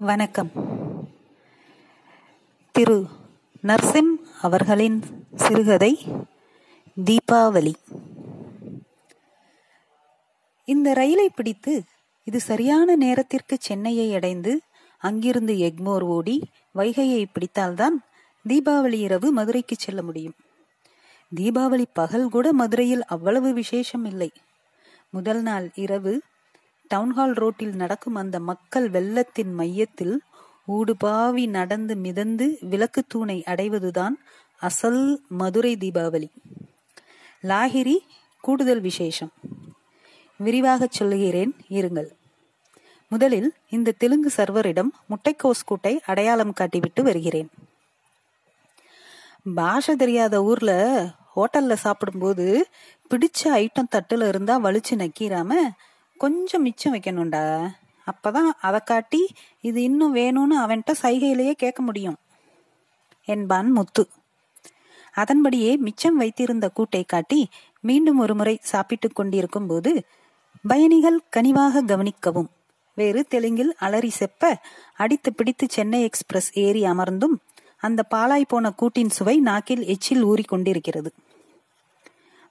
வணக்கம். திரு. நர்சிம் அவர்களின் சிறுகதை தீபாவளி. இந்த ரயிலை பிடித்து இது சரியான நேரத்திற்கு சென்னையை அடைந்து அங்கிருந்து எக்மோர் ஓடி வைகையை பிடித்தால்தான் தீபாவளி இரவு மதுரைக்கு செல்ல முடியும். தீபாவளி பகல் கூட மதுரையில் அவ்வளவு விசேஷம் இல்லை. முதல் நாள் இரவு டவுன்ஹால் ரோட்டில் நடக்கும் அந்த மக்கள் வெள்ளத்தின் மையத்தில் ஊடுபாவி நடந்து மிதந்து விளக்கு தூணை அடைவதுதான் அசல் மதுரை தீபாவளி. லாகிரி கூடுதல் விசேஷம். விரிவாக சொல்லுகிறேன் இருங்கள். முதலில் இந்த தெலுங்கு சர்வரிடம் முட்டைக்கோஸ் கூட்டை அடையாளம் காட்டிவிட்டு வருகிறேன். பாஷை தெரியாத ஊர்ல ஹோட்டல்ல சாப்பிடும்போது பிடிச்ச ஐட்டம் தட்டுல இருந்தா வலிச்சு நக்கிராம கொஞ்சம் மிச்சம் வைக்கணும்டா. அப்பதான் அதை காட்டி இது இன்னும் வேணும்னு அவன்கிட்ட சைகையிலேயே கேட்க முடியும். என்பான் முத்து. அதன்படியே மிச்சம் வைத்திருந்த கூட்டை காட்டி மீண்டும் ஒரு முறை சாப்பிட்டு கொண்டிருக்கும் போது பயணிகள் கனிவாக கவனிக்கவும். வேறு தெலுங்கில் அலறி செப்ப அடித்து பிடித்து சென்னை எக்ஸ்பிரஸ் ஏறி அமர்ந்தும் அந்த பாலாய் போன கூட்டின் சுவை நாக்கில் எச்சில் ஊறி கொண்டிருக்கிறது.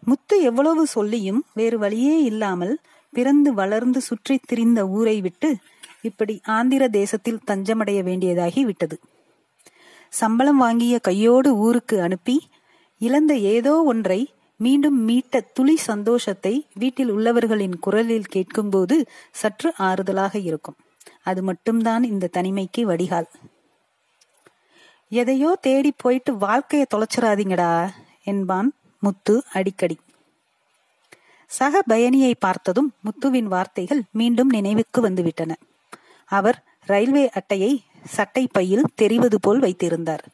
முத்து எவ்வளவு சொல்லியும் வேறு வழியே இல்லாமல் பிறந்து வளர்ந்து சுற்றித் திரிந்த ஊரை விட்டு இப்படி ஆந்திர தேசத்தில் தஞ்சமடைய வேண்டியதாகி விட்டது. சம்பளம் வாங்கிய கையோடு ஊருக்கு அனுப்பி இழந்த ஏதோ ஒன்றை மீண்டும் மீட்ட துளி சந்தோஷத்தை வீட்டில் உள்ளவர்களின் குரலில் கேட்கும்போது சற்று ஆறுதலாக இருக்கும். அது மட்டும்தான் இந்த தனிமைக்கு வடிகால். எதையோ தேடி போயிட்டு வாழ்க்கையை தொலைச்சிடாதீங்கடா என்பான் முத்து அடிக்கடி. சக பயணியை பார்த்ததும் முத்துவின் வார்த்தைகள் மீண்டும் நினைவுக்கு வந்துவிட்டன. அவர் ரயில்வே அட்டையை சட்டை பையில் தெரிவது போல் வைத்திருந்தார்.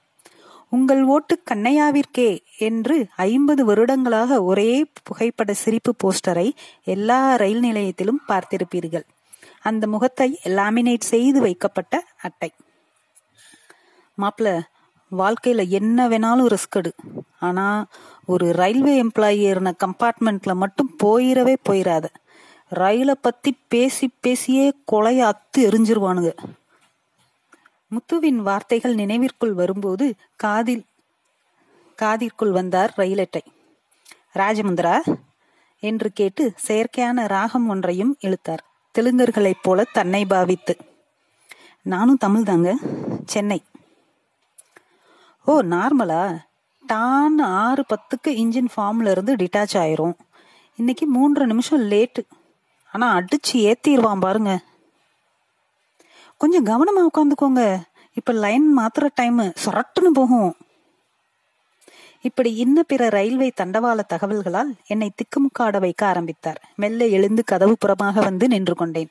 உங்கள் ஓட்டு கண்ணையாவிற்கே என்று ஐம்பது வருடங்களாக ஒரே புகைப்பட சிரிப்பு போஸ்டரை எல்லா ரயில் நிலையத்திலும் பார்த்திருப்பீர்கள். அந்த முகத்தை லாமினேட் செய்து வைக்கப்பட்ட அட்டை. மாப்பிள்ள வாழ்க்கையில என்ன வேணாலும் ரிஸ்க் எடு. ஆனா ஒரு ரயில்வே எம்ப்ளாயி ஏறின கம்பார்ட்மெண்ட்ல மட்டும் போயிடவே போயிடாத ரயிலை பத்தி பேசி பேசியே கொலைய அத்து எரிஞ்சிருவானுங்க. முத்துவின் வார்த்தைகள் நினைவிற்குள் வரும்போது காதில் காதிற்குள் வந்தார் ரயிலட்டை ராஜமுந்திரா என்று கேட்டு செயற்கையான ராகம் ஒன்றையும் இழுத்தார். தெலுங்கர்களைப் போல தன்னை பாவித்து. நானும் தமிழ் தாங்க சென்னை. ஓ நார்மலா? டான் ஆறு பத்துக்கு இன்ஜின் ஃபார்ம்ல இருந்து டிட்டாச் ஆயிரும். இன்னைக்கு மூன்று நிமிஷம் லேட்டு. ஆனா அடிச்சு ஏத்திடுவான் பாருங்க. கொஞ்சம் கவனமா உட்காந்துக்கோங்க. இப்ப லைன் மாத்திர டைம் சொரட்டுன்னு போகும். இப்படி இன்ன பிற ரயில்வே தண்டவாள தகவல்களால் என்னை திக்குமுக்காட வைக்க ஆரம்பித்தார். மெல்ல எழுந்து கதவு புறமாக வந்து நின்று கொண்டேன்.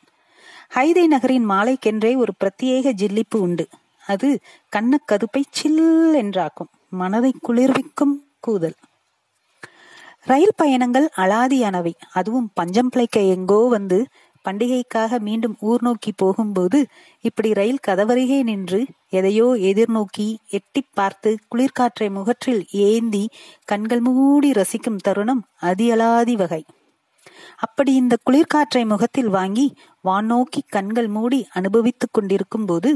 ஹைதை நகரின் மாலைக்கென்றே ஒரு பிரத்யேக ஜில்லிப்பு உண்டு. அது கண்ணக்கதுப்பை சில் என்றாக்கும். மனதை குளிர்விக்கும் கூதல். ரயில் பயணங்கள் அலாதியானவை. அதுவும் பஞ்சம் பிழைக்க எங்கோ வந்து பண்டிகைக்காக மீண்டும் ஊர் நோக்கி போகும்போது இப்படி ரயில் கதவருகே நின்று எதையோ எதிர்நோக்கி எட்டி பார்த்து குளிர்காற்றை முகற்றில் ஏந்தி கண்கள் மூடி ரசிக்கும் தருணம் அதியலாதி வகை. அப்படி இந்த குளிர்காற்றை முகத்தில் வாங்கி வானோக்கி கண்கள் மூடி அனுபவித்துக் கொண்டிருக்கும் போது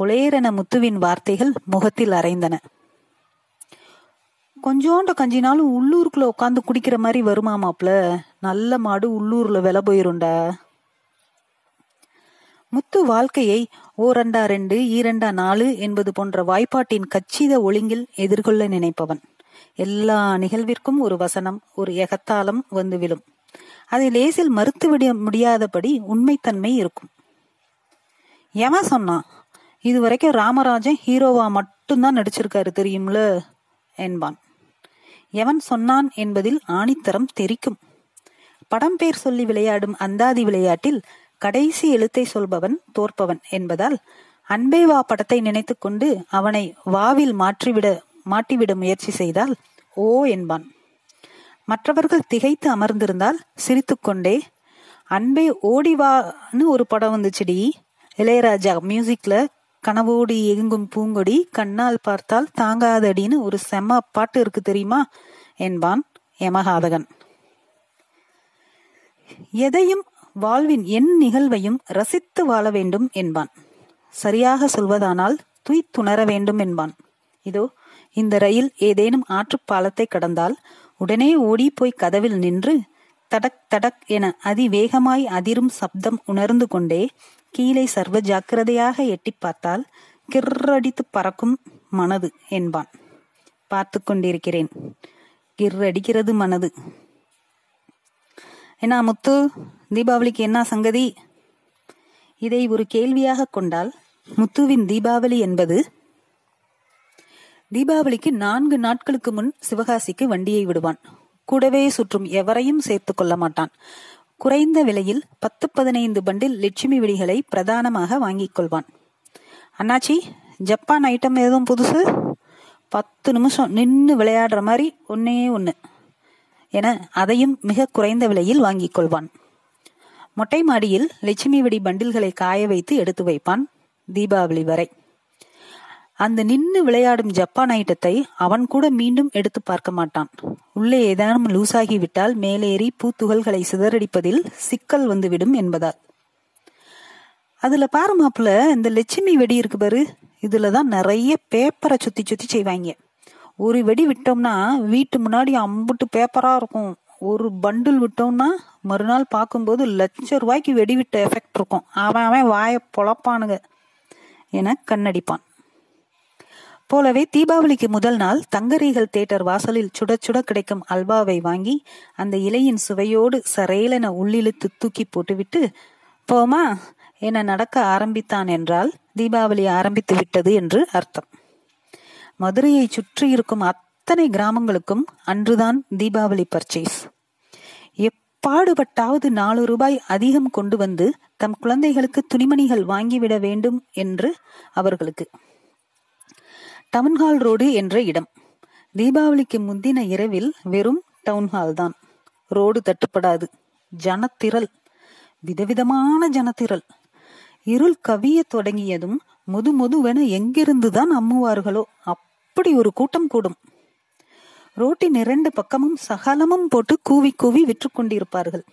புலேரென முத்துவின் வார்த்தைகள் முகத்தில் அரைந்தன. கொஞ்சோண்ட கஞ்சினாலும் உள்ளூருக்குள்ள உட்காந்து குடிக்கிற மாதிரி வருமா மாப்ள நல்ல மாடு உள்ளூர்ல வில போயிருண்டா முத்து வாழ்க்கையை ஓரண்டா ரெண்டு ஈரண்டா நாலு என்பது போன்ற வாய்ப்பாட்டின் கச்சித ஒழுங்கில் எதிர்கொள்ள நினைப்பவன். எல்லா நிகழ்விற்கும் ஒரு வசனம் ஒரு எகத்தாளம் வந்து விழும். அதை லேசில் மறுத்துவிட முடியாதபடி உண்மைத்தன்மை இருக்கும். எவன் சொன்னான் இதுவரைக்கும் ராமராஜன் ஹீரோவா மட்டும்தான் நடிச்சிருக்காரு தெரியும்ல? என்பான். எவன் சொன்னான் என்பதில் ஆணித்தரம் தெரிக்கும். படம் பேர் சொல்லி விளையாடும் அந்தாதி விளையாட்டில் கடைசி எழுத்தை சொல்பவன் தோற்பவன் என்பதால் அன்பே வா படத்தை நினைத்துக்கொண்டு அவனை வாவில் மாற்றிவிட மாட்டிவிட முயற்சி செய்தால் ஓ என்பான். மற்றவர்கள் திகைத்து அமர்ந்திருந்தால் சிரித்துக்கொண்டே அன்பே ஓடிவான்னு ஒரு படம் வந்துச்சுடி இளையராஜா மியூசிக்ல கனவோடு எங்கும் பூங்கொடி கண்ணால் பார்த்தால் தாங்காதடின்னு ஒரு செம்ம பாட்டு இருக்கு தெரியுமா? என்பான் யமகாதகன் எதையும் வாழ்வின் என் நிகழ்வையும் ரசித்து வாழ வேண்டும் என்பான். சரியாக சொல்வதானால் துய்த்துணர வேண்டும் என்பான். இதோ இந்த ரயில் ஏதேனும் ஆற்று பாலத்தை கடந்தால் உடனே ஓடி போய் கதவில் நின்று தடக் தடக் என அதிவேகமாய் அதிரும் சப்தம் உணர்ந்து கொண்டே கீழே சர்வ ஜாக்கிரதையாக எட்டி பார்த்தால் கிர்ரடித்து பறக்கும் மனது என்பான். பார்த்து கொண்டிருக்கிறேன். கிர்ரடிக்கிறது மனது. என்ன முத்து தீபாவளிக்கு என்ன சங்கதி? இதை ஒரு கேள்வியாக கொண்டால் முத்துவின் தீபாவளி என்பது? தீபாவளிக்கு நான்கு நாட்களுக்கு முன் சிவகாசிக்கு வண்டியை விடுவான். கூடவே சுற்றும் எவரையும் சேர்த்து கொள்ள மாட்டான். குறைந்த விலையில் பத்து பதினைந்து பண்டில் லட்சுமி வெடிகளை பிரதானமாக வாங்கிக் கொள்வான். அண்ணாச்சி ஜப்பான் ஐட்டம் எதுவும் புதுசு? பத்து நிமிஷம் நின்று விளையாடுற மாதிரி ஒன்னே ஒன்று என அதையும் மிக குறைந்த விலையில் வாங்கிக் கொள்வான். மொட்டை மாடியில் லட்சுமி வெடி பண்டில்களை காய வைத்து எடுத்து வைப்பான் தீபாவளி வரை. அந்த நின்னு விளையாடும் ஜப்பான் ஐட்டத்தை அவன் கூட மீண்டும் எடுத்து பார்க்க மாட்டான். உள்ளே ஏதானும் லூசாகிவிட்டால் மேலேறி பூத்துகள்களை சிதறடிப்பதில் சிக்கல் வந்துவிடும் என்பதால். அதுல பாரு மாப்பிள்ள இந்த லட்சுமி வெடி இருக்கு பாரு. இதுலதான் நிறைய பேப்பரை சுத்தி சுத்தி செய்வாங்க. ஒரு வெடி விட்டோம்னா வீட்டு முன்னாடி அம்புட்டு பேப்பரா இருக்கும். ஒரு பண்டில் விட்டோம்னா மறுநாள் பார்க்கும்போது லட்ச ரூபாய்க்கு வெடி விட்ட எஃபெக்ட் இருக்கும். அவன் அவன் வாயை பொழப்பானுங்க. என கண்ணடிப்பான். போலவே தீபாவளிக்கு முதல் நாள் தங்கரீகல் தேட்டர் வாசலில் சுட சுட கிடைக்கும் அல்வாவை வாங்கி அந்த இலையின் சுவையோடு சரையலென உள்ளிழுத்து தூக்கி போட்டுவிட்டு போமா என நடக்க ஆரம்பித்தான் என்றால் தீபாவளி ஆரம்பித்து விட்டது என்று அர்த்தம். மதுரையை சுற்றி இருக்கும் அத்தனை கிராமங்களுக்கும் அன்றுதான் தீபாவளி பர்ச்சேஸ் எப்பாடுபட்டாவது நாலு ரூபாய் அதிகம் கொண்டு வந்து தம் குழந்தைகளுக்கு துணிமணிகள் வாங்கிவிட வேண்டும் என்று அவர்களுக்கு டவுன்ஹால் ரோடு என்ற இடம். தீபாவளிக்கு முந்தின இரவில் வெறும் டவுன்ஹால் தான். ரோடு தட்டுப்படாது. ஜனத்திரள். விதவிதமான ஜனத்திரள். இருள் கவிய தொடங்கியதும் முது முதுவென எங்கிருந்துதான் அம்முவார்களோ அப்படி ஒரு கூட்டம் கூடும். ரோட்டின் இரண்டு பக்கமும் சகலமும் போட்டு கூவி கூவி விற்று கொண்டிருப்பார்கள்.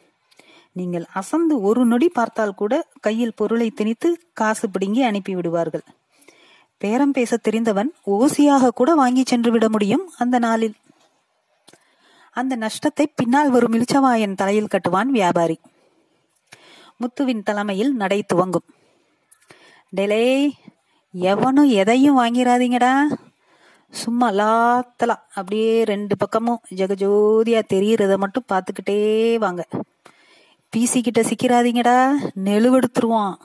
நீங்கள் அசந்து ஒரு நொடி பார்த்தால் கூட கையில் பொருளை திணித்து காசு பிடுங்கி அனுப்பி விடுவார்கள் பேரம் பேச தெரிந்தவன் ஓசியாக கூட வாங்கி சென்று விட முடியும் அந்த நாளில். அந்த நஷ்டத்தை பின்னால் வரும் இளிச்சவாயன் தலையில் கட்டுவான் வியாபாரி. முத்துவின் தலைமையில் நடை துவங்கும். டெலே எவனும் எதையும் வாங்கிடாதீங்கடா சும்மா லாத்தலா அப்படியே ரெண்டு பக்கமும் ஜெகஜோதியா தெரியறத மட்டும் பார்த்துக்கிட்டே வாங்க. பிசி கிட்ட சிக்கிறாதீங்கடா நெழுவெடுத்துருவான்.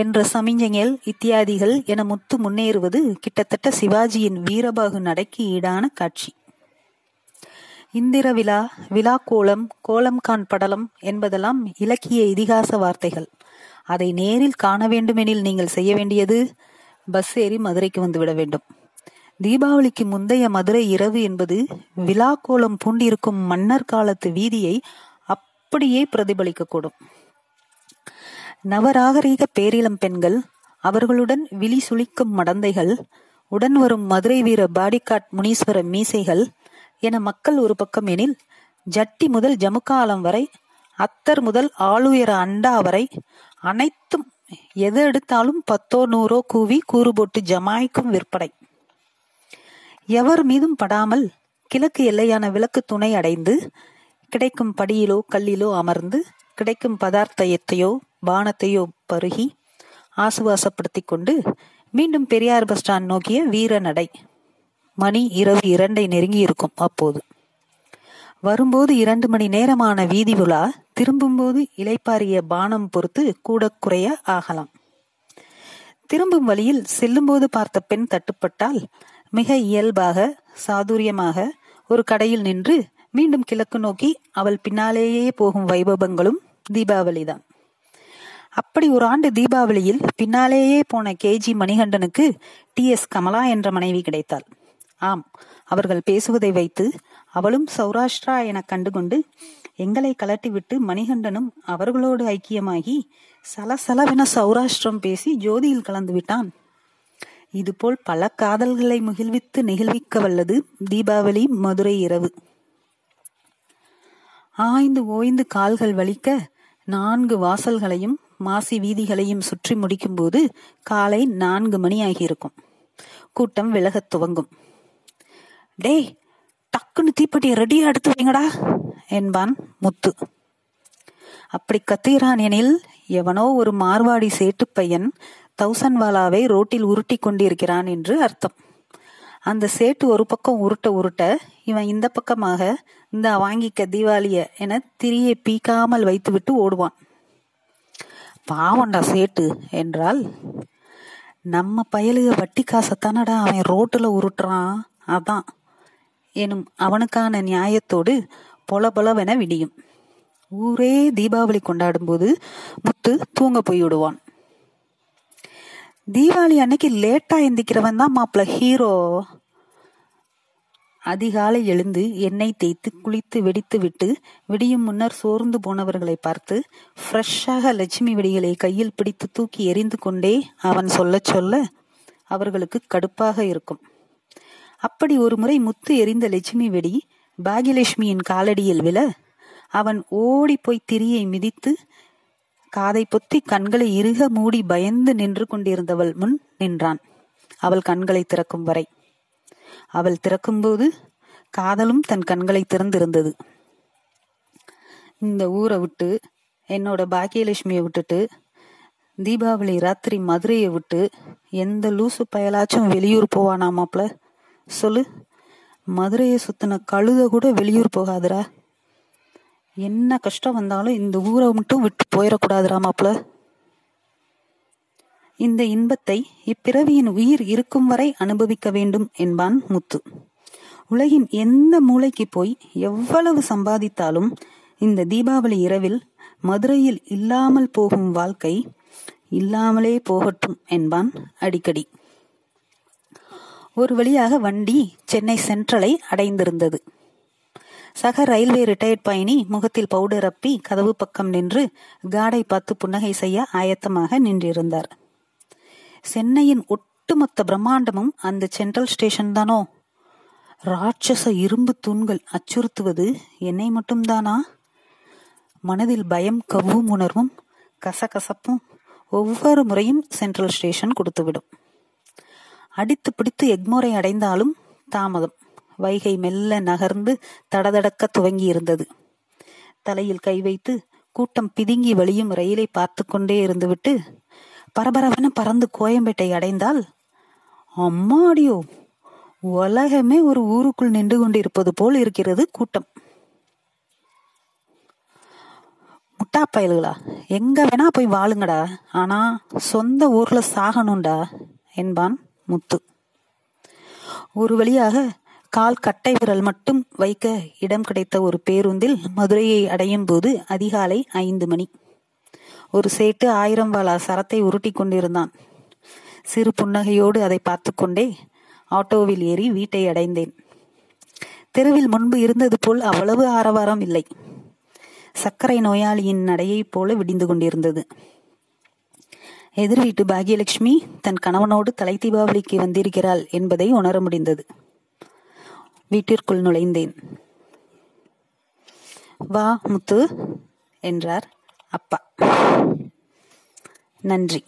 என்ற சமிஞ்சைகள் இத்தியாதிகள் என முத்து முன்னேறுவது கிட்டத்தட்ட சிவாஜியின் வீரபாகு நடைக்கு ஈடான காட்சி. இந்திர விழா விழா கோலம் கோலம் கான் படலம் என்பதெல்லாம் இலக்கிய இதிகாச வார்த்தைகள். அதை நேரில் காண வேண்டுமெனில் நீங்கள் செய்ய வேண்டியது பஸ் ஏறி மதுரைக்கு வந்துவிட வேண்டும். தீபாவளிக்கு முந்தைய மதுரை இரவு என்பது விழா கோலம் பூண்டிருக்கும் மன்னர் காலத்து வீதியை அப்படியே பிரதிபலிக்கக்கூடும். நவராகரீக பேரிளம் பெண்கள் அவர்களுடன் விழி சுளிக்கும் மடந்தைகள் உடன் வரும் மதுரை வீர பாடிகாட் முனீஸ்வர மீசைகள் என மக்கள் ஒரு பக்கம் எனில் ஜட்டி முதல் ஜமுக்காலம் வரை அத்தர் முதல் ஆளுயர அண்டா வரை அனைத்தும் எது எடுத்தாலும் பத்தோ நூறோ கூவி கூறு போட்டு ஜமாய்க்கும் விற்பனை எவர் மீதும் படாமல் கிழக்கு எல்லையான விளக்கு துணை அடைந்து கிடைக்கும் படியிலோ கல்லிலோ அமர்ந்து கிடைக்கும் பதார்த்தயத்தையோ பானத்தையோ பருகி ஆசுவாசப்படுத்தி கொண்டு மீண்டும் பெரியார் பஸ் ஸ்டாண்ட் நோக்கிய வீர நடை. மணி இரவு இரண்டை நெருங்கி இருக்கும் அப்போது. வரும்போது இரண்டு மணி நேரமான வீதி விழா திரும்பும்போது இலைப்பாரிய பானம் பொறுத்து கூட குறைய ஆகலாம். திரும்பும் வழியில் செல்லும்போது பார்த்த பெண் தட்டுப்பட்டால் மிக இயல்பாக சாதுரியமாக ஒரு கடையில் நின்று மீண்டும் கிழக்கு நோக்கி அவள் பின்னாலேயே போகும் வைபவங்களும் தீபாவளிதான். அப்படி ஒரு ஆண்டு தீபாவளியில் பின்னாலேயே போன கேஜி மணிகண்டனுக்கு டி எஸ் கமலா என்ற மனைவி கிடைத்தாள். ஆம் அவர்கள் பேசுவதை வைத்து அவளும் சௌராஷ்டிரா என கண்டுகொண்டு எங்களை கலட்டிவிட்டு மணிகண்டனும் அவர்களோடு ஐக்கியமாகி சலசலவென சௌராஷ்டிரம் பேசி ஜோதியில் கலந்து விட்டான். இதுபோல் பல காதல்களை முகிழ்வித்து நெகிழ்விக்க வல்லது தீபாவளி மதுரை இரவு. ஆய்ந்து ஓய்ந்து கால்கள் வலிக்க நான்கு வாசல்களையும் மாசி வீதிகளையும் சுற்றி முடிக்கும்போது காலை நான்கு மணி ஆகியிருக்கும் கூட்டம் விலகத் துவங்கும். டேய் டக்குன்னு தீப்பெட்டியை ரெடியா எடுத்து வைங்கடா என்பான் முத்து. அப்படி கத்துகிறான் எனில் எவனோ ஒரு மார்வாடி சேட்டு பையன் தௌசன்வாலாவை ரோட்டில் உருட்டி கொண்டிருக்கிறான் என்று அர்த்தம். அந்த சேட்டு ஒரு பக்கம் உருட்ட உருட்ட இவன் இந்த பக்கமாக இந்த வாங்கிக்க தீபாவளிய என திரியை பீக்காமல் வைத்துவிட்டு ஓடுவான். பாவண்டா சேட்டு என்றால் நம்ம பயலுக வட்டி காசத்தானடா அவன் ரோட்டில் உருட்டுறான். அதான் எனும் அவனுக்கான நியாயத்தோடு பொல பொலவென விடியும். ஊரே தீபாவளி கொண்டாடும் போது முத்து தூங்க போய்விடுவான் தீபாவளி அன்னைக்கு லேட்டா எந்திக்கிறவன் தான் மாப்பிள்ள ஹீரோ. அதிகாலை எழுந்து எண்ணெய் தேய்த்து குளித்து வெடித்து விட்டு விடியும் முன்னர் சோர்ந்து போனவர்களை பார்த்து ஃப்ரெஷ்ஷாக லட்சுமி வெடிகளை கையில் பிடித்து தூக்கி எரிந்து கொண்டே அவன் சொல்ல சொல்ல அவர்களுக்கு கடுப்பாக இருக்கும். அப்படி ஒரு முறை முத்து எரிந்த லட்சுமி வெடி பாகியலட்சுமியின் காலடியில் விழ அவன் ஓடி போய் திரியை மிதித்து காதை பொத்தி கண்களை இறுக மூடி பயந்து நின்று கொண்டிருந்தவள் முன் நின்றான். அவள் கண்களை திறக்கும் வரை அவள் திறக்கும்போது காதலும் தன் கண்களை திறந்திருந்தது. இந்த ஊரை விட்டு என்னோட பாக்கியலட்சுமியை விட்டுட்டு தீபாவளி ராத்திரி மதுரையை விட்டு எந்த லூசு பயலாச்சும் வெளியூர் போவானா மாப்ள? சொல்லு. மதுரையை சுத்தின கழுத கூட வெளியூர் போகாதுரா என்ன கஷ்டம் வந்தாலும் இந்த ஊரை மட்டும் விட்டு போயிடக்கூடாதுரா மாப்ள. இந்த இன்பத்தை இப்பிறவியின் உயிர் இருக்கும் வரை அனுபவிக்க வேண்டும் என்பான் முத்து. உலகின் எந்த மூளைக்கு போய் எவ்வளவு சம்பாதித்தாலும் இந்த தீபாவளி இரவில் மதுரையில் இல்லாமல் போகும் வாழ்க்கை இல்லாமலே போகட்டும் என்பான் அடிக்கடி. ஒரு வழியாக வண்டி சென்னை சென்ட்ரலை அடைந்திருந்தது. சக ரயில்வே ரிட்டையர்ட் பயணி முகத்தில் பவுடர் அப்பி கதவு பக்கம் நின்று காடை பார்த்து புன்னகை செய்ய ஆயத்தமாக நின்றிருந்தார். சென்னையின் ஒட்டுமொத்த பிரம்மாண்டமும் அந்த சென்ட்ரல் ஸ்டேஷன் தானோ? ராட்சச இரும்பு தூண்கள் அச்சுறுத்துவது என்னை மட்டும்தானா? மனதில் பயம் கவ்வும் உணர்வும் கசகசப்பும் ஒவ்வொரு முறையும் சென்ட்ரல் ஸ்டேஷன் கொடுத்துவிடும். அடித்து பிடித்து எக்மோரை அடைந்தாலும் தாமதம். வைகை மெல்ல நகர்ந்து தடதடக்க துவங்கி இருந்தது தலையில் கை வைத்து கூட்டம் பிதுங்கி வழியும் ரயிலை பார்த்து கொண்டே இருந்துவிட்டு பரபரவென பறந்து கோயம்பேட்டை அடைந்தால் அம்மாடியோ உலகமே ஒரு ஊருக்குள் நின்று கொண்டிருப்பது போல் இருக்கிறது கூட்டம். முட்டா பயல்களா எங்க வேணா போய் வாழுங்கடா ஆனா சொந்த ஊர்ல சாகணும்டா என்பான் முத்து. ஒரு வழியாக கால் கட்டை விரல் மட்டும் வைக்க இடம் கிடைத்த ஒரு பேருந்தில் மதுரையை அடையும் போது அதிகாலை ஐந்து மணி. ஒரு சேட்டு ஆயிரம் வாழா சரத்தை உருட்டி கொண்டிருந்தான். சிறு புன்னகையோடு அதை பார்த்து கொண்டே ஆட்டோவில் ஏறி வீட்டை அடைந்தேன். தெருவில் முன்பு இருந்தது போல் அவ்வளவு ஆரவாரம் இல்லை. சர்க்கரை நோயாளியின் நடையைப் போல விடிந்து கொண்டிருந்தது. எதிர் வீட்டு பாகியலட்சுமி தன் கணவனோடு தலை தீபாவளிக்கு வந்திருக்கிறாள் என்பதை உணர முடிந்தது. வீட்டிற்குள் நுழைந்தேன். வா முத்து என்றார். அப்பா. நன்றி.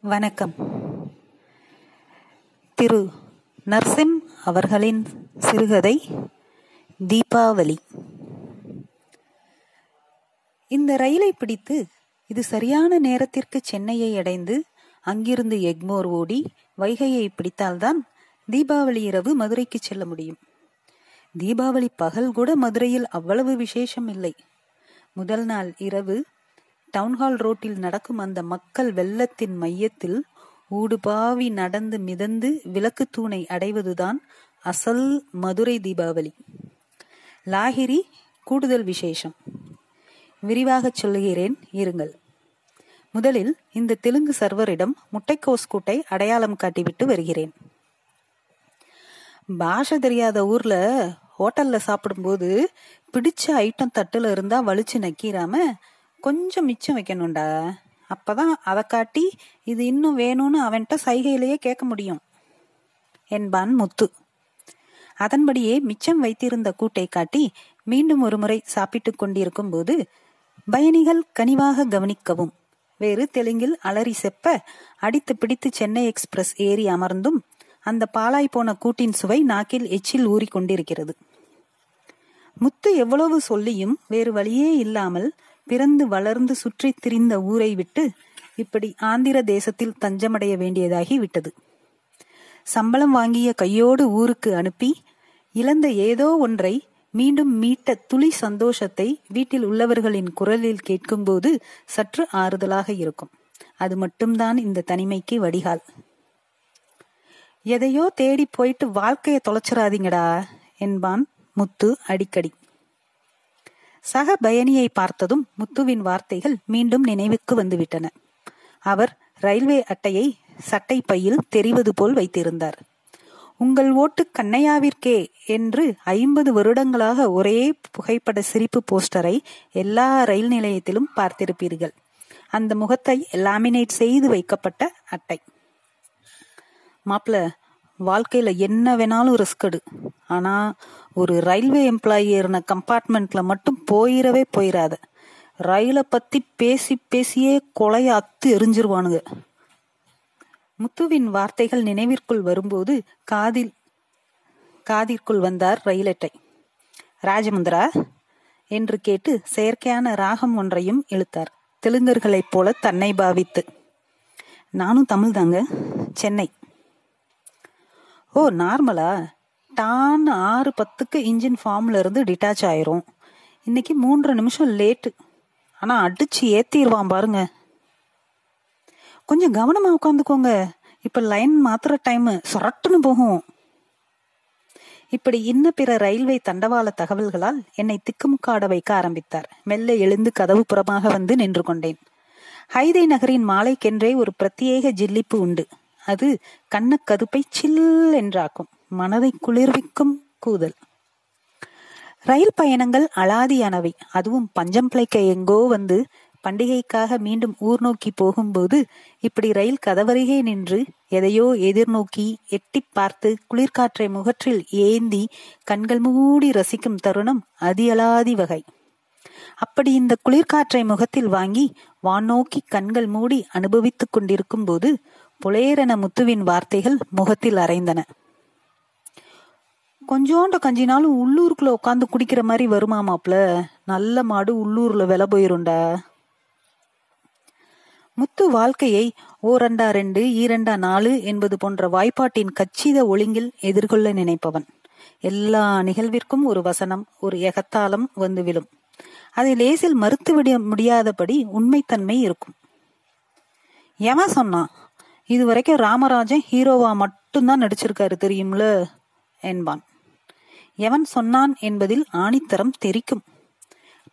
வணக்கம். திரு நர்சிம் அவர்களின் சிறுகதை தீபாவளி. இந்த ரயிலை பிடித்து இது சரியான நேரத்திற்கு சென்னையை அடைந்து அங்கிருந்து எக்மோர் ஓடி வைகையை பிடித்தால்தான் தீபாவளி இரவு மதுரைக்கு செல்ல முடியும். தீபாவளி பகல் கூட மதுரையில் அவ்வளவு விசேஷம் இல்லை. முதல் நாள் இரவு டவுன்ஹால் ரோட்டில் நடக்கும் அந்த மக்கள் வெள்ளத்தின் மையத்தில் ஊடுபாவி நடந்து மிதந்து விளக்கு தூணை அடைவதுதான் அசல் மதுரை தீபாவளி. லாகிரி கூடுதல் விசேஷம். விரிவாக சொல்லுகிறேன் இருங்கள். முதலில் இந்த தெலுங்கு சர்வரிடம் முட்டைக்கோஸ் கூட்டை அடையாளம் காட்டிவிட்டு வருகிறேன். பாஷை தெரியாத ஊர்ல ஹோட்டல்ல சாப்பிடும்போது பிடிச்ச ஐட்டம் தட்டுல இருந்தா வலிச்சு நக்கிராம கொஞ்சம் மிச்சம் வைக்கணும்டா. அப்பதான் அதை காட்டி இது இன்னும் வேணும்னு அவன்கிட்ட சைகையிலேயே கேட்க முடியும். என்பான் முத்து. அதன்படியே மிச்சம் வைத்திருந்த கூட்டை காட்டி மீண்டும் ஒருமுறை சாப்பிட்டுக் கொண்டிருக்கும் போது பயணிகள் கனிவாக கவனிக்கவும். வேறு தெலுங்கில் அலறி செப்ப அடித்து பிடித்து சென்னை எக்ஸ்பிரஸ் ஏறி அமர்ந்தும் அந்த பாலாய் போன கூட்டின் சுவை நாக்கில் எச்சில் ஊறிக்கொண்டிருக்கிறது. முத்து எவ்வளவு சொல்லியும் வேறு வழியே இல்லாமல் பிறந்து வளர்ந்து சுற்றித் திரிந்த ஊரை விட்டு இப்படி ஆந்திர தேசத்தில் தஞ்சமடைய வேண்டியதாகி விட்டது. சம்பளம் வாங்கிய கையோடு ஊருக்கு அனுப்பி இழந்த ஏதோ ஒன்றை மீண்டும் மீட்ட துளி சந்தோஷத்தை வீட்டில் உள்ளவர்களின் குரலில் கேட்கும்போது சற்று ஆறுதலாக இருக்கும். அது மட்டும்தான் இந்த தனிமைக்கு வடிகால். எதையோ தேடி போயிட்டு வாழ்க்கைய தொலைச்சிடாதீங்கடா என்பான் முத்து அடிக்கடி. சக பயணியை பார்த்ததும் முத்துவின் வார்த்தைகள் மீண்டும் நினைவுக்கு வந்துவிட்டன. அவர் ரயில்வே அட்டையை சட்டை பையில் தெரிவது போல் வைத்திருந்தார். உங்கள் ஓட்டு கண்ணையாவிற்கே என்று ஐம்பது வருடங்களாக ஒரே புகைப்பட சிரிப்பு போஸ்டரை எல்லா ரயில் நிலையத்திலும் பார்த்திருப்பீர்கள். அந்த முகத்தை லாமினேட் செய்து வைக்கப்பட்ட அட்டை. மாப்பிள வாழ்க்கையில என்ன வேணாலும் ரிஸ்க் எடு. ஆனா ஒரு ரயில்வே எம்ப்ளாயி ஏறின கம்பார்ட்மெண்ட்ல மட்டும் போயிடவே போயிடாத ரயிலை பத்தி பேசி பேசியே கொலைய அத்து எரிஞ்சிருவானுங்க. முத்துவின் வார்த்தைகள் நினைவிற்குள் வரும்போது காதில் காதிற்குள் வந்தார் ரயிலட்டை ராஜமுந்திரா என்று கேட்டு செயற்கையான ராகம் ஒன்றையும் இழுத்தார். தெலுங்கர்களைப் போல தன்னை பாவித்து. நானும் தமிழ் தாங்க சென்னை. ஓ நார்மலா? டான் ஆறு பத்துக்கு இன்ஜின் ஃபார்ம்ல இருந்து டிட்டாச் ஆயிரும். இன்னைக்கு மூன்று நிமிஷம் லேட்டு. ஆனா அடிச்சு ஏத்திடுவான் பாருங்க. கொஞ்சம் கவனமா உட்காந்துக்கோங்க. இப்ப லைன் மாத்திர டைம் சொரட்டுன்னு போகும். இப்படி இன்ன பிற ரயில்வே தண்டவாள தகவல்களால் என்னை திக்குமுக்காட வைக்க ஆரம்பித்தார். மெல்ல எழுந்து கதவு புறமாக வந்து நின்று கொண்டேன். ஹைதை நகரின் மாலைக்கென்றே ஒரு பிரத்யேக ஜில்லிப்பு உண்டு. அது கண்ணக்கதுப்பை சில் என்றாக்கும். மனதை குளிர்விக்கும் கூதல். ரயில் பயணங்கள் அலாதியானவை. அதுவும் பஞ்சம் பிழைக்க எங்கோ வந்து பண்டிகைக்காக மீண்டும் ஊர் நோக்கி போகும்போது இப்படி ரயில் கதவருகே நின்று எதையோ எதிர்நோக்கி எட்டி பார்த்து குளிர்காற்றை முகற்றில் ஏந்தி கண்கள் மூடி ரசிக்கும் தருணம் அதியலாதி வகை. அப்படி இந்த குளிர்காற்றை முகத்தில் வாங்கி வானோக்கி கண்கள் மூடி அனுபவித்துக் கொண்டிருக்கும் போது புலேரென முத்துவின் வார்த்தைகள் முகத்தில் அரைந்தன. கொஞ்சோண்ட கஞ்சினாலும் உள்ளூருக்குள்ள உட்காந்து குடிக்கிற மாதிரி வருமா மாப்ள நல்ல மாடு உள்ளூர்ல வில போயிருண்டா. முத்து வாழ்க்கையை ஓரண்டா ரெண்டு ஈரண்டா நாலு என்பது போன்ற வாய்ப்பாட்டின் கச்சித ஒழுங்கில் எதிர்கொள்ள நினைப்பவன். எல்லா நிகழ்விற்கும் ஒரு வசனம் ஒரு எகத்தாளம் வந்து விழும் அதை லேசில் மறுத்துவிட முடியாதபடி உண்மைத்தன்மை இருக்கும். எவன் சொன்னான்? இதுவரைக்கும் ராமராஜன் ஹீரோவா மட்டும்தான் நடிச்சிருக்காரு தெரியும்ல? என்பான். எவன் சொன்னான் என்பதில் ஆணித்தரம் தெரிக்கும்.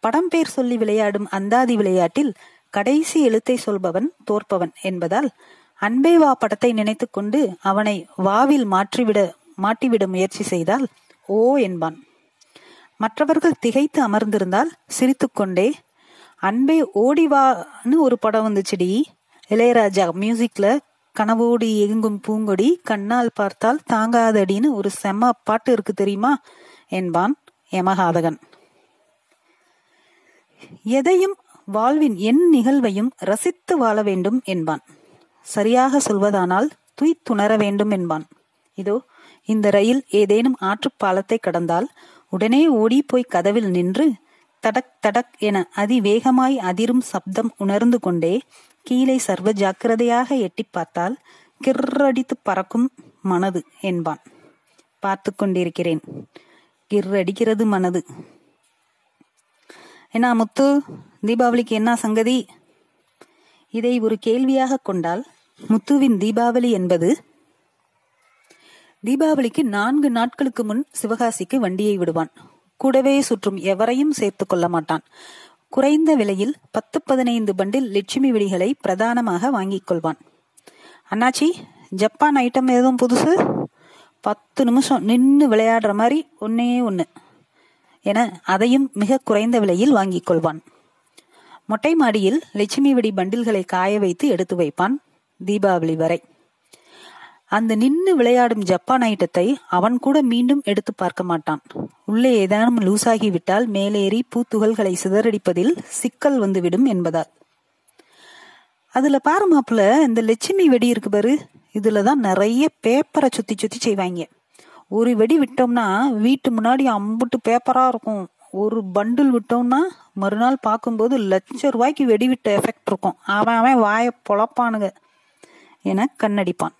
படம் பேர் சொல்லி விளையாடும் அந்தாதி விளையாட்டில் கடைசி எழுத்தை சொல்பவன் தோற்பவன் என்பதால் அன்பே வா படத்தை நினைத்துக்கொண்டு அவனை வாவில் மாற்றிவிட மாட்டிவிட முயற்சி செய்தால் ஓ என்பான். மற்றவர்கள் திகைத்து அமர்ந்திருந்தால் சிரித்துக்கொண்டே அன்பே ஓடிவான்னு ஒரு படம் வந்துச்சுடி இளையராஜா மியூசிக்ல கனவோடு எங்கும் பூங்கொடி கண்ணால் பார்த்தால் தாங்காதடின்னு ஒரு செம்ம பாட்டு இருக்கு தெரியுமா? என்பான் யமகாதகன் எதையும் வாழ்வின் என் நிகழ்வையும் ரசித்து வாழ வேண்டும் என்பான். சரியாக சொல்வதானால் துய்த்துணர வேண்டும் என்பான். இதோ இந்த ரயில் ஏதேனும் ஆற்று பாலத்தை கடந்தால் உடனே ஓடி போய் கதவில் நின்று தடக் தடக் என அதிவேகமாய் அதிரும் சப்தம் உணர்ந்து கொண்டே கீழே சர்வ ஜாக்கிரதையாக எட்டி பார்த்தால் கிர்ரடித்து பறக்கும் மனது என்பான். பார்த்து கொண்டிருக்கிறேன். கிர்ரடிக்கிறது மனது. என்ன முத்து தீபாவளிக்கு என்ன சங்கதி? இதை ஒரு கேள்வியாக கொண்டால் முத்துவின் தீபாவளி என்பது? தீபாவளிக்கு நான்கு நாட்களுக்கு முன் சிவகாசிக்கு வண்டியை விடுவான். கூடவே சுற்றும் எவரையும் சேர்த்து கொள்ள மாட்டான். குறைந்த விலையில் பத்து பதினைந்து பண்டில் லட்சுமி விடிகளை பிரதானமாக வாங்கிக் கொள்வான். அண்ணாச்சி ஜப்பான் ஐட்டம் எதுவும் புதுசு? பத்து நிமிஷம் நின்று விளையாடுற மாதிரி ஒன்னே ஒன்று என அதையும் மிக குறைந்த விலையில் வாங்கிக் கொள்வான். மொட்டை மாடியில் லட்சுமி வெடி பண்டில்களை காய வைத்து எடுத்து வைப்பான் தீபாவளி வரை. அந்த நின்று விளையாடும் ஜப்பான் ஐட்டத்தை அவன் கூட மீண்டும் எடுத்து பார்க்க மாட்டான். உள்ளே ஏதானும் லூசாகிவிட்டால் மேலேறி பூத்துகள்களை சிதறடிப்பதில் சிக்கல் வந்துவிடும் என்பதால். அதுல பாரு மாப்பிள்ள இந்த லட்சுமி வெடி இருக்கு பாரு. இதுலதான் நிறைய பேப்பரை சுத்தி சுத்தி செய்வாங்க. ஒரு வெடி விட்டோம்னா வீட்டு முன்னாடி அம்புட்டு பேப்பரா இருக்கும். ஒரு பண்டில் விட்டோம்னா மறுநாள் பார்க்கும்போது லட்ச ரூபாய்க்கு வெடி விட்ட எஃபெக்ட் இருக்கும். அவன் அவன் வாயை பொழப்பானுங்க. என கண்ணடிப்பான்.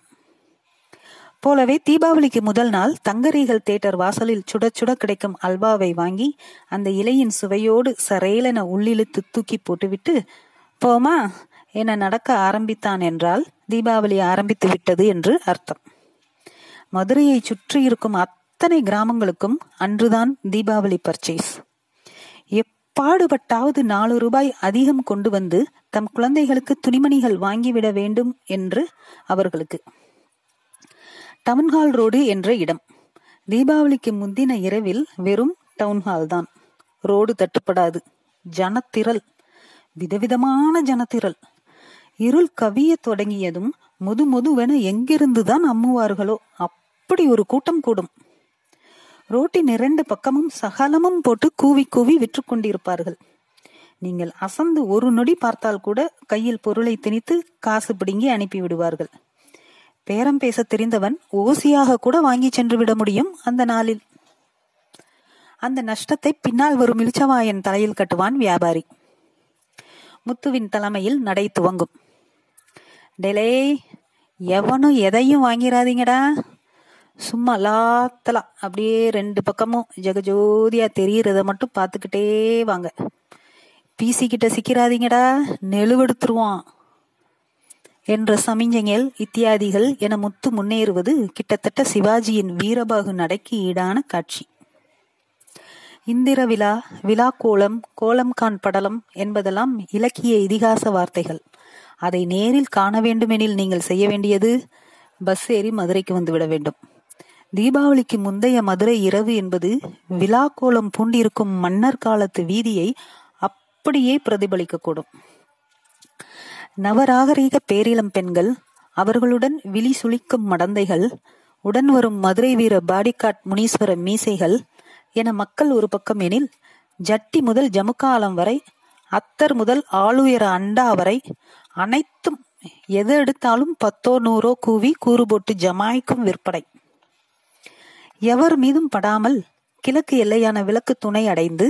போலவே தீபாவளிக்கு முதல் நாள் தங்கரீகல் தேட்டர் வாசலில் சுட சுட கிடைக்கும் அல்வாவை வாங்கி அந்த இலையின் சுவையோடு சரேலென உள்ளிழுத்து தூக்கி போட்டுவிட்டு போமா என நடக்க ஆரம்பித்தான் என்றால் தீபாவளி ஆரம்பித்து விட்டது என்று அர்த்தம். மதுரையை சுற்றி இருக்கும் அத்தனை கிராமங்களுக்கும் அன்றுதான் தீபாவளி பர்ச்சேஸ். எப்பாடுபட்டாவது நாலு ரூபாய் அதிகம் கொண்டு வந்து தம் குழந்தைகளுக்கு துணிமணிகள் வாங்கிவிட வேண்டும் என்று அவர்களுக்கு டவுன்ஹால் ரோடு என்ற இடம். தீபாவளிக்கு முந்தின இரவில் வெறும் டவுன்ஹால் தான். ரோடு தட்டுப்படாது. ஜனத்திரள். விதவிதமான ஜனத்திரள். இருள் கவிய தொடங்கியதும் முது முதுவென எங்கிருந்துதான் அம்முவார்களோ அப்படி ஒரு கூட்டம் கூடும். ரோட்டின் இரண்டு பக்கமும் சகலமும் போட்டு கூவி கூவி விற்று கொண்டிருப்பார்கள். நீங்கள் அசந்து ஒரு நொடி பார்த்தால் கூட கையில் பொருளை திணித்து காசு பிடுங்கி அனுப்பி விடுவார்கள் பேரம் பேச தெரிந்தவன் ஓசியாக கூட வாங்கி சென்று விட முடியும் அந்த நாளில். அந்த நஷ்டத்தை பின்னால் வரும் இளிச்சவாயன் தலையில் கட்டுவான் வியாபாரி. முத்துவின் தலைமையில் நடை துவங்கும். டெலே எவனும் எதையும் வாங்கிடாதீங்கடா சும்மா லாத்தலா அப்படியே ரெண்டு பக்கமும் ஜெகஜோதியா தெரியறத மட்டும் பார்த்துக்கிட்டே வாங்க. பிசி கிட்ட சிக்கிறாதீங்கடா நெழுவெடுத்துருவான். என்ற சமிஞ்சைகள் இத்தியாதிகள் என முத்து முன்னேறுவது கிட்டத்தட்ட சிவாஜியின் வீரபாகு நடைக்கு ஈடான காட்சி. இந்திர விழா விழா கோலம் கோலம் கான் படலம் என்பதெல்லாம் இலக்கிய இதிகாச வார்த்தைகள். அதை நேரில் காண வேண்டுமெனில் நீங்கள் செய்ய வேண்டியது பஸ் ஏறி மதுரைக்கு வந்துவிட வேண்டும். தீபாவளிக்கு முந்தைய மதுரை இரவு என்பது விழா கோலம் பூண்டிருக்கும் மன்னர் காலத்து வீதியை அப்படியே பிரதிபலிக்கக்கூடும். நவராகரீக பேரிளம் பெண்கள் அவர்களுடன் விழி சுளிக்கும் மடந்தைகள் உடன் வரும் மதுரை வீர பாடிகாட் முனீஸ்வர மீசைகள் என மக்கள் ஒரு பக்கம் எனில் ஜட்டி முதல் ஜமுக்காலம் வரை அத்தர் முதல் ஆளுயர அண்டா வரை அனைத்தும் எது எடுத்தாலும் பத்தோ நூறோ கூவி கூறு போட்டு ஜமாய்க்கும் விற்பனை எவர் மீதும் படாமல் கிழக்கு எல்லையான விளக்கு துணை அடைந்து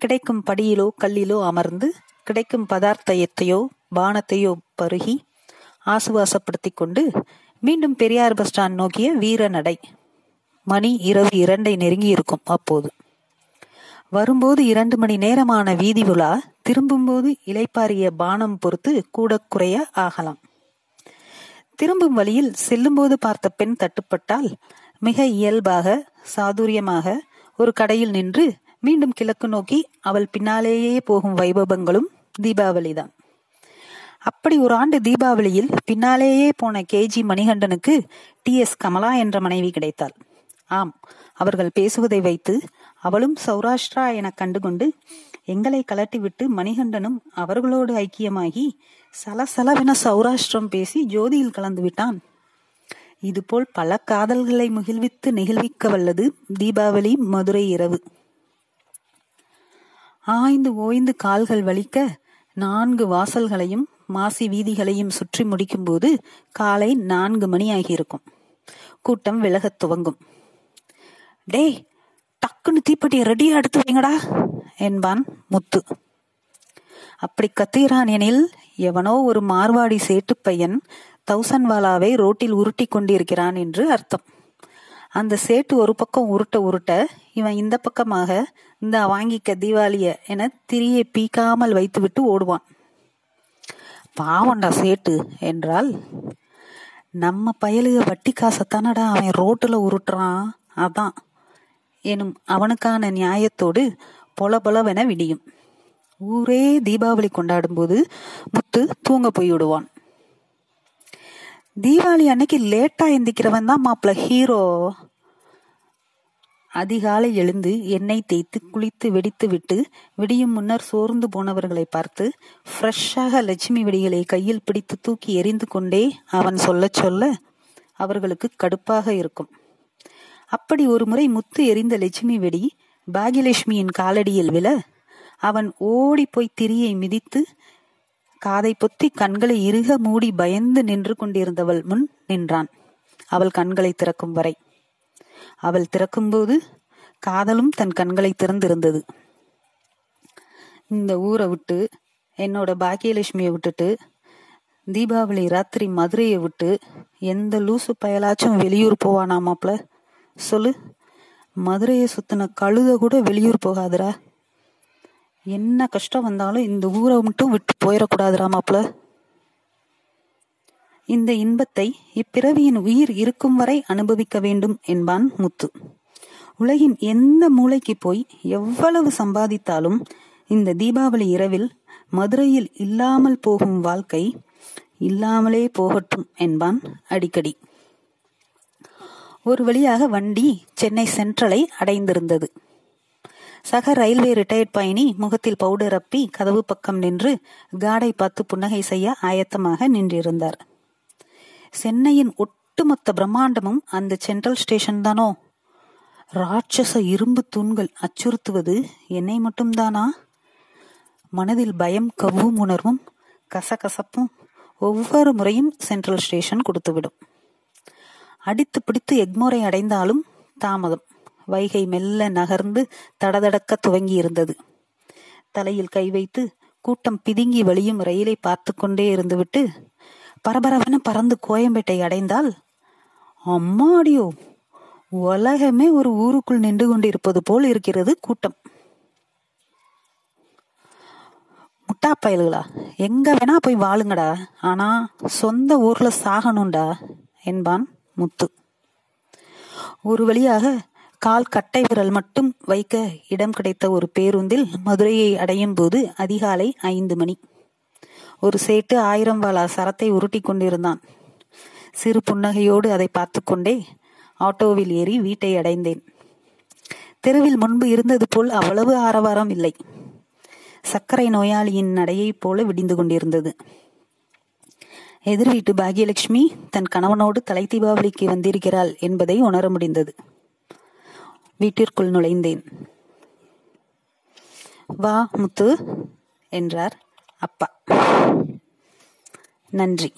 கிடைக்கும் படியிலோ கல்லிலோ அமர்ந்து கிடைக்கும் பதார்த்தத்தையோ பானத்தையோ பருகி ஆசுவாசப்படுத்தி கொண்டு மீண்டும் பெரியார் பஸ் ஸ்டாண்ட் நோக்கிய வீர நடை. மணி இரவு இரண்டை நெருங்கி இருக்கும் அப்போது. வரும்போது இரண்டு மணி நேரமான வீதி உலா திரும்பும்போது இலைப்பாரிய பானம் பொறுத்து கூட குறைய ஆகலாம். திரும்பும் வழியில் செல்லும்போது பார்த்த பெண் தட்டுப்பட்டால் மிக இயல்பாக சாதுரியமாக ஒரு கடையில் நின்று மீண்டும் கிழக்கு நோக்கி அவள் பின்னாலேயே போகும் வைபவங்களும் தீபாவளிதான். அப்படி ஒரு ஆண்டு தீபாவளியில் பின்னாலேயே போன கேஜி மணிகண்டனுக்கு டி எஸ் கமலா என்ற மனைவி கிடைத்தாள். ஆம் அவர்கள் பேசுவதை வைத்து அவளும் சௌராஷ்டிரா என கண்டுகொண்டு எங்களை கலட்டிவிட்டு மணிகண்டனும் அவர்களோடு ஐக்கியமாகி சலசலவென சௌராஷ்டிரம் பேசி ஜோதியில் கலந்து விட்டான். இதுபோல் பல காதல்களை முகிழ்வித்து நெகிழ்விக்க வல்லது தீபாவளி மதுரை இரவு. ஆய்ந்து ஓய்ந்து கால்கள் வலிக்க நான்கு வாசல்களையும் மாசி வீதிகளையும் சுற்றி முடிக்கும்போது காலை நான்கு மணி ஆகியிருக்கும் கூட்டம் விலகத் துவங்கும். டேய் டக்குன்னு தீப்பெட்டியை ரெடியா எடுத்து வைங்கடா என்பான் முத்து. அப்படி கத்துகிறான் எனில் எவனோ ஒரு மார்வாடி சேட்டு பையன் தௌசன்வாலாவை ரோட்டில் உருட்டி கொண்டிருக்கிறான் என்று அர்த்தம். அந்த சேட்டு ஒரு பக்கம் உருட்ட உருட்ட இவன் இந்த பக்கமாக இந்த வாங்கிக்க தீபாவளிய என திரியை பீக்காமல் வைத்துவிட்டு ஓடுவான். பாவண்டா சேட்டு என்றால் நம்ம பயலுக வட்டி காசத்தானடா அவன் ரோட்டில் உருட்டுறான். அதான். எனும் அவனுக்கான நியாயத்தோடு பொல பொலவென விடியும். ஊரே தீபாவளி கொண்டாடும் போது முத்து தூங்க போய்விடுவான் தீபாவளி அன்னைக்கு லேட்டா எந்திக்கிறவன் தான் மாப்பிள்ள ஹீரோ. அதிகாலை எழுந்து எண்ணெய் தேய்த்து குளித்து வெடித்து விட்டு விடியும் முன்னர் சோர்ந்து போனவர்களை பார்த்து ஃப்ரெஷ்ஷாக லட்சுமி வெடிகளை கையில் பிடித்து தூக்கி எரிந்து கொண்டே அவன் சொல்ல சொல்ல அவர்களுக்கு கடுப்பாக இருக்கும். அப்படி ஒரு முறை முத்து எரிந்த லட்சுமி வெடி பாகியலட்சுமியின் காலடியில் விழ அவன் ஓடி போய் திரியை மிதித்து காதை பொத்தி கண்களை இறுக மூடி பயந்து நின்று கொண்டிருந்தவள் முன் நின்றான். அவள் கண்களை திறக்கும் வரை அவள் திறக்கும்போது காதலும் தன் கண்களை திறந்திருந்தது. இந்த ஊரை விட்டு என்னோட பாக்கியலட்சுமியை விட்டுட்டு தீபாவளி ராத்திரி மதுரையை விட்டு எந்த லூசு பயலாச்சும் வெளியூர் போவானா மாப்ள? சொல்லு. மதுரையை சுத்தின கழுத கூட வெளியூர் போகாதுரா என்ன கஷ்டம் வந்தாலும் இந்த ஊரை மட்டும் விட்டு போயிடக்கூடாதுரா மாப்ள. இந்த இன்பத்தை இப்பிறவியின் உயிர் இருக்கும் வரை அனுபவிக்க வேண்டும் என்பான் முத்து. உலகின் எந்த மூளைக்கு போய் எவ்வளவு சம்பாதித்தாலும் இந்த தீபாவளி இரவில் மதுரையில் இல்லாமல் போகும் வாழ்க்கை இல்லாமலே போகட்டும் என்பான் அடிக்கடி. ஒரு வழியாக வண்டி சென்னை சென்ட்ரலை அடைந்திருந்தது. சக ரயில்வே ரிட்டையர்ட் பயணி முகத்தில் பவுடர் அப்பி கதவு பக்கம் நின்று காடை பார்த்து புன்னகை செய்ய ஆயத்தமாக நின்றிருந்தார். சென்னையின் ஒட்டுமொத்த பிரம்மாண்டமும் அந்த சென்ட்ரல் ஸ்டேஷன் தானோ? ராட்சச இரும்பு தூண்கள் அச்சுறுத்துவது என்னை மட்டும்தானா? மனதில் பயம் கவ்வும் உணர்வும் கசகசப்பும் ஒவ்வொரு முறையும் சென்ட்ரல் ஸ்டேஷன் கொடுத்துவிடும். அடித்து பிடித்து எக்மோரை அடைந்தாலும் தாமதம். வைகை மெல்ல நகர்ந்து தடதடக்க துவங்கி இருந்தது தலையில் கை வைத்து கூட்டம் பிதுங்கி வழியும் ரயிலை பார்த்து கொண்டே இருந்துவிட்டு பரபரவென பறந்து கோயம்பேட்டை அடைந்தால் அம்மாடியோ உலகமே ஒரு ஊருக்குள் நின்று கொண்டிருப்பது போல் இருக்கிறது கூட்டம். முட்டா பயல்களா எங்க வேணா போய் வாழுங்கடா. ஆனா சொந்த ஊர்ல சாகணும்டா என்பான் முத்து. ஒரு வழியாக கால் கட்டை விரல் மட்டும் வைக்க இடம் கிடைத்த ஒரு பேருந்தில் மதுரையை அடையும் போது அதிகாலை ஐந்து மணி. ஒரு சேட்டு ஆயிரம் வாழா சரத்தை உருட்டி கொண்டிருந்தான். சிறு புன்னகையோடு அதை பார்த்து கொண்டே ஆட்டோவில் ஏறி வீட்டை அடைந்தேன். தெருவில் முன்பு இருந்தது போல் அவ்வளவு ஆரவாரம் இல்லை. சர்க்கரை நோயாளியின் நடையைப் போல விடிந்து கொண்டிருந்தது. எதிர் வீட்டு பாகியலட்சுமி தன் கணவனோடு தலை தீபாவளிக்கு வந்திருக்கிறாள் என்பதை உணர முடிந்தது. வீட்டிற்குள் நுழைந்தேன். வா முத்து என்றார். அப்பா. நன்றி.